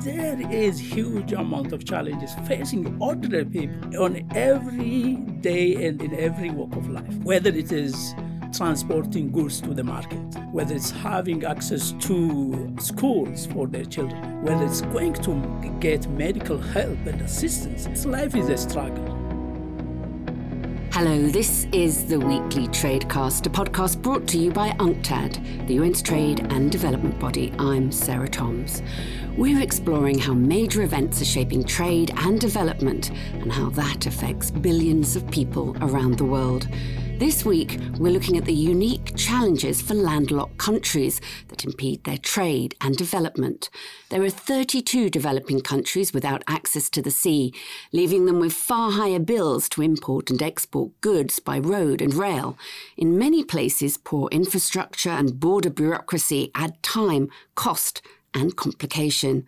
there is huge amount of challenges facing ordinary people on every day and in every walk of life, whether it is transporting goods to the market, whether it's having access to schools for their children, whether it's going to get medical help and assistance. Life is a struggle. Hello, this is the weekly Tradecast, a podcast brought to you by UNCTAD, the UN's trade and development body. I'm Sarah Toms. We're exploring how major events are shaping trade and development and how that affects billions of people around the world. This week, we're looking at the unique challenges for landlocked countries that impede their trade and development. There are 32 developing countries without access to the sea, leaving them with far higher bills to import and export goods by road and rail. In many places, poor infrastructure and border bureaucracy add time, cost, and complication.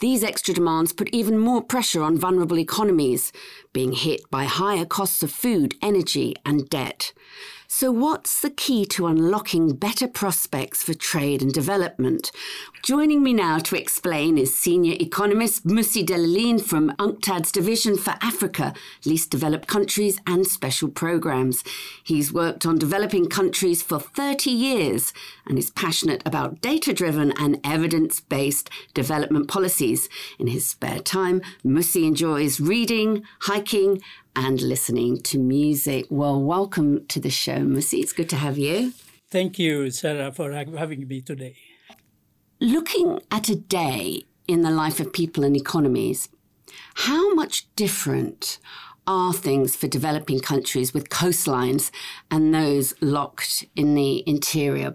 These extra demands put even more pressure on vulnerable economies, being hit by higher costs of food, energy, and debt. So, what's the key to unlocking better prospects for trade and development? Joining me now to explain is senior economist Mussie Delelegn from UNCTAD's Division for Africa, Least Developed Countries and Special Programs. He's worked on developing countries for 30 years and is passionate about data driven and evidence based development policies. In his spare time, Mussie enjoys reading, hiking, and listening to music. Well, welcome to the show, Mussie. It's good to have you. Thank you, Sarah, for having me today. Looking at a day in the life of people and economies, how much different are things for developing countries with coastlines and those locked in the interior?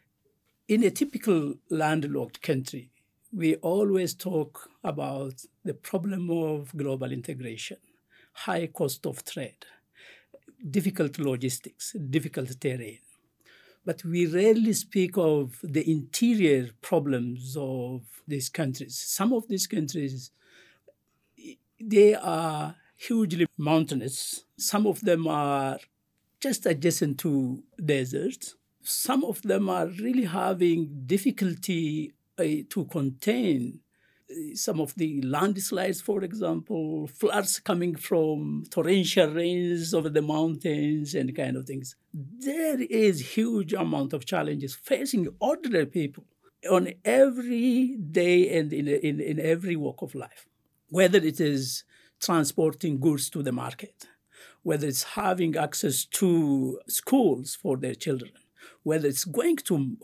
In a typical landlocked country, we always talk about the problem of global integration high cost of trade, difficult logistics, difficult terrain. But we rarely speak of the interior problems of these countries. Some of these countries, they are hugely mountainous. Some of them are just adjacent to deserts. Some of them are really having difficulty uh, to contain some of the landslides, for example, floods coming from torrential rains over the mountains and kind of things. There is huge amount of challenges facing ordinary people on every day and in, in, in every walk of life, whether it is transporting goods to the market, whether it's having access to schools for their children, whether it's going to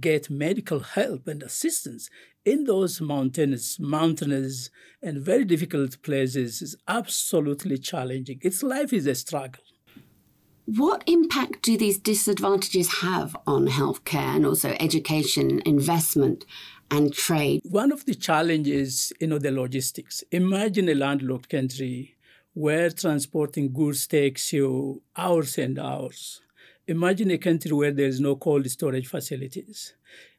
get medical help and assistance in those mountainous, mountainous and very difficult places is absolutely challenging. Its life is a struggle. What impact do these disadvantages have on healthcare and also education, investment, and trade? One of the challenges, you know, the logistics. Imagine a landlocked country where transporting goods takes you hours and hours. Imagine a country where there is no cold storage facilities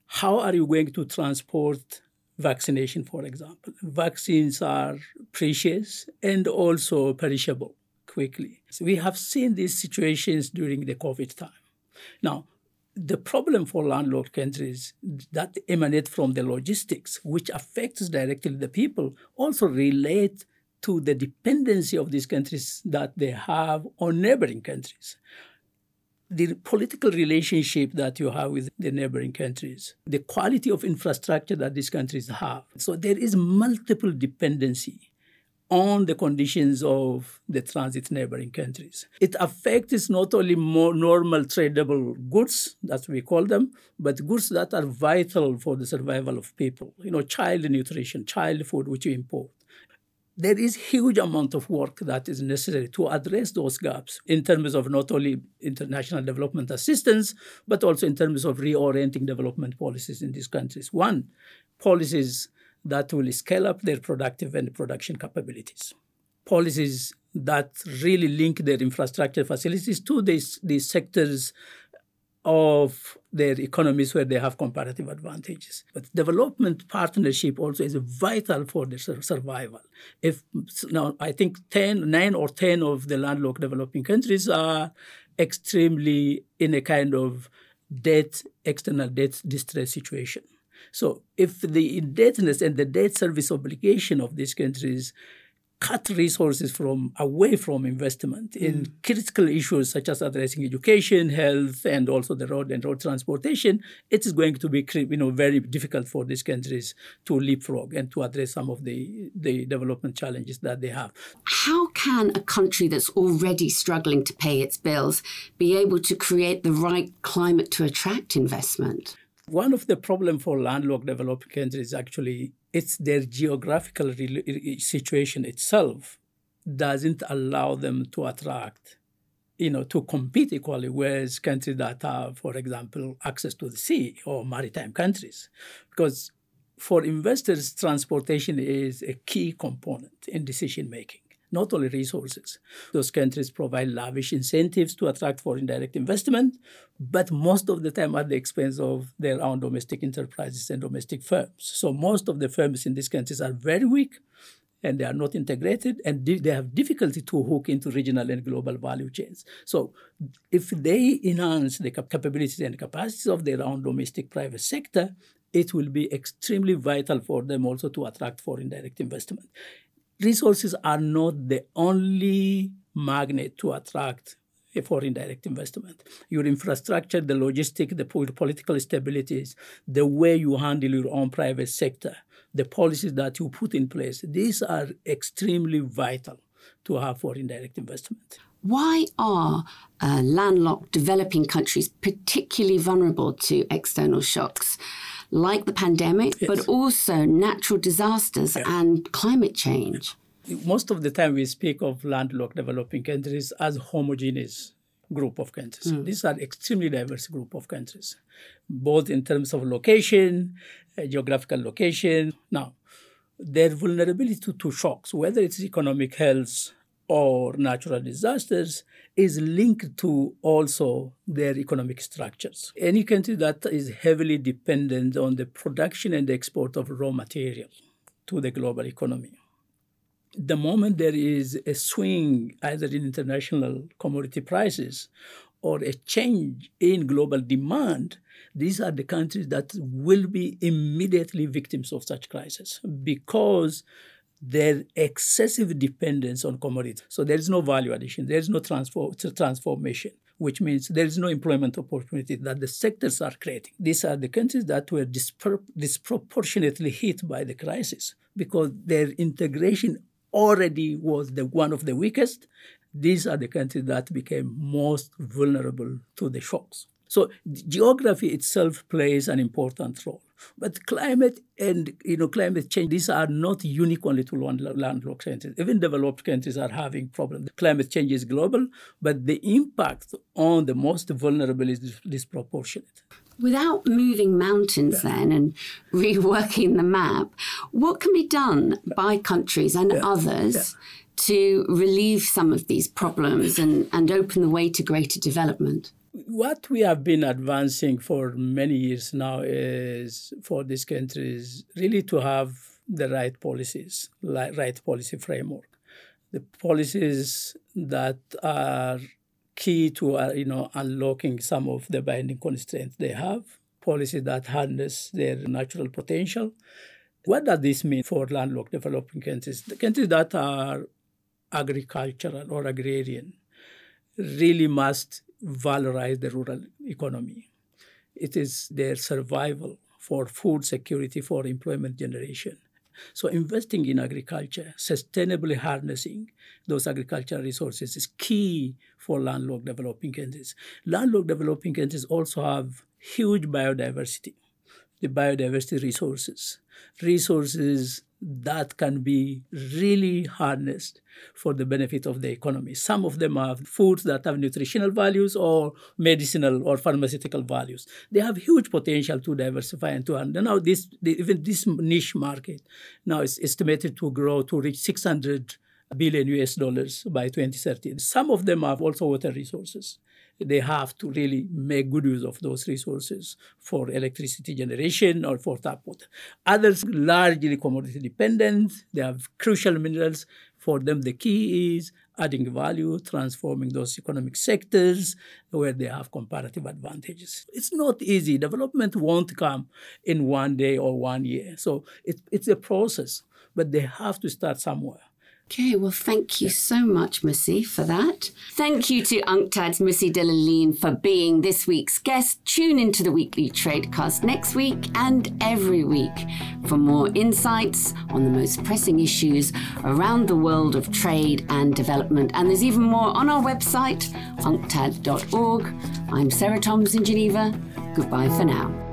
how are you going to transport vaccination, for example? Vaccines are precious and also perishable quickly. So we have seen these situations during the COVID time. Now, the problem for landlocked countries that emanate from the logistics, which affects directly the people, also relate to the dependency of these countries that they have on neighboring countries the political relationship that you have with the neighboring countries, the quality of infrastructure that these countries have. So there is multiple dependency on the conditions of the transit neighboring countries. It affects not only more normal tradable goods, that we call them, but goods that are vital for the survival of people. You know, child nutrition, child food, which we import there is huge amount of work that is necessary to address those gaps in terms of not only international development assistance, but also in terms of reorienting development policies in these countries. One, policies that will scale up their productive and production capabilities. Policies that really link their infrastructure facilities to these, these sectors of their economies where they have comparative advantages. But development partnership also is vital for their survival. If now I think 10, 9 or 10 of the landlocked developing countries are extremely in a kind of debt, external debt distress situation. So if the indebtedness and the debt service obligation of these countries cut resources from away from investment in mm. critical issues such as addressing education, health, and also the road and road transportation, it is going to be you know very difficult for these countries to leapfrog and to address some of the, the development challenges that they have. How can a country that's already struggling to pay its bills be able to create the right climate to attract investment? One of the problems for landlocked developing countries is actually it's their geographical situation itself doesn't allow them to attract, you know, to compete equally with countries that have, for example, access to the sea or maritime countries. Because for investors, transportation is a key component in decision making not only resources. Those countries provide lavish incentives to attract foreign direct investment, but most of the time at the expense of their own domestic enterprises and domestic firms. So most of the firms in these countries are very weak and they are not integrated and they have difficulty to hook into regional and global value chains. So if they enhance the capabilities and capacities of their own domestic private sector, it will be extremely vital for them also to attract foreign direct investment resources are not the only magnet to attract a foreign direct investment. Your infrastructure, the logistic, the political stabilities, the way you handle your own private sector, the policies that you put in place, these are extremely vital to have foreign direct investment. Why are uh, landlocked developing countries particularly vulnerable to external shocks? like the pandemic, yes. but also natural disasters yeah. and climate change. Most of the time, we speak of landlocked developing countries as homogeneous group of countries. Mm. These are extremely diverse group of countries, both in terms of location, uh, geographical location. Now, their vulnerability to, to shocks, whether it's economic health, or natural disasters is linked to also their economic structures. Any country that is heavily dependent on the production and export of raw materials to the global economy. The moment there is a swing either in international commodity prices or a change in global demand, these are the countries that will be immediately victims of such crisis because their excessive dependence on commodities. So there is no value addition, there is no transform, transformation, which means there is no employment opportunity that the sectors are creating. These are the countries that were dispro- disproportionately hit by the crisis because their integration already was the one of the weakest. These are the countries that became most vulnerable to the shocks. So geography itself plays an important role. But climate and you know climate change, these are not unique only to landlocked countries. Even developed countries are having problems. Climate change is global, but the impact on the most vulnerable is disproportionate. Without moving mountains yeah. then and reworking the map, what can be done by countries and yeah. others yeah. to relieve some of these problems and, and open the way to greater development? What we have been advancing for many years now is for these countries really to have the right policies, right policy framework, the policies that are key to uh, you know unlocking some of the binding constraints they have, policies that harness their natural potential. What does this mean for landlocked developing countries? The countries that are agricultural or agrarian really must valorize the rural economy. It is their survival for food security, for employment generation. So investing in agriculture, sustainably harnessing those agricultural resources is key for landlocked developing countries. Landlocked developing countries also have huge biodiversity, the biodiversity resources, resources that can be really harnessed for the benefit of the economy. Some of them have foods that have nutritional values or medicinal or pharmaceutical values. They have huge potential to diversify and to and now this even this niche market now is estimated to grow to reach 600 billion US dollars by 2030. Some of them have also water resources they have to really make good use of those resources for electricity generation or for tap water. Others largely commodity dependent. They have crucial minerals. For them, the key is adding value, transforming those economic sectors where they have comparative advantages. It's not easy. Development won't come in one day or one year. So it, it's a process, but they have to start somewhere. Okay, well, thank you so much, Mussie, for that. Thank you to UNCTAD's Mussie Delelegn for being this week's guest. Tune into the weekly Tradecast next week and every week for more insights on the most pressing issues around the world of trade and development. And there's even more on our website, unctad.org. I'm Sarah Toms in Geneva. Goodbye for now.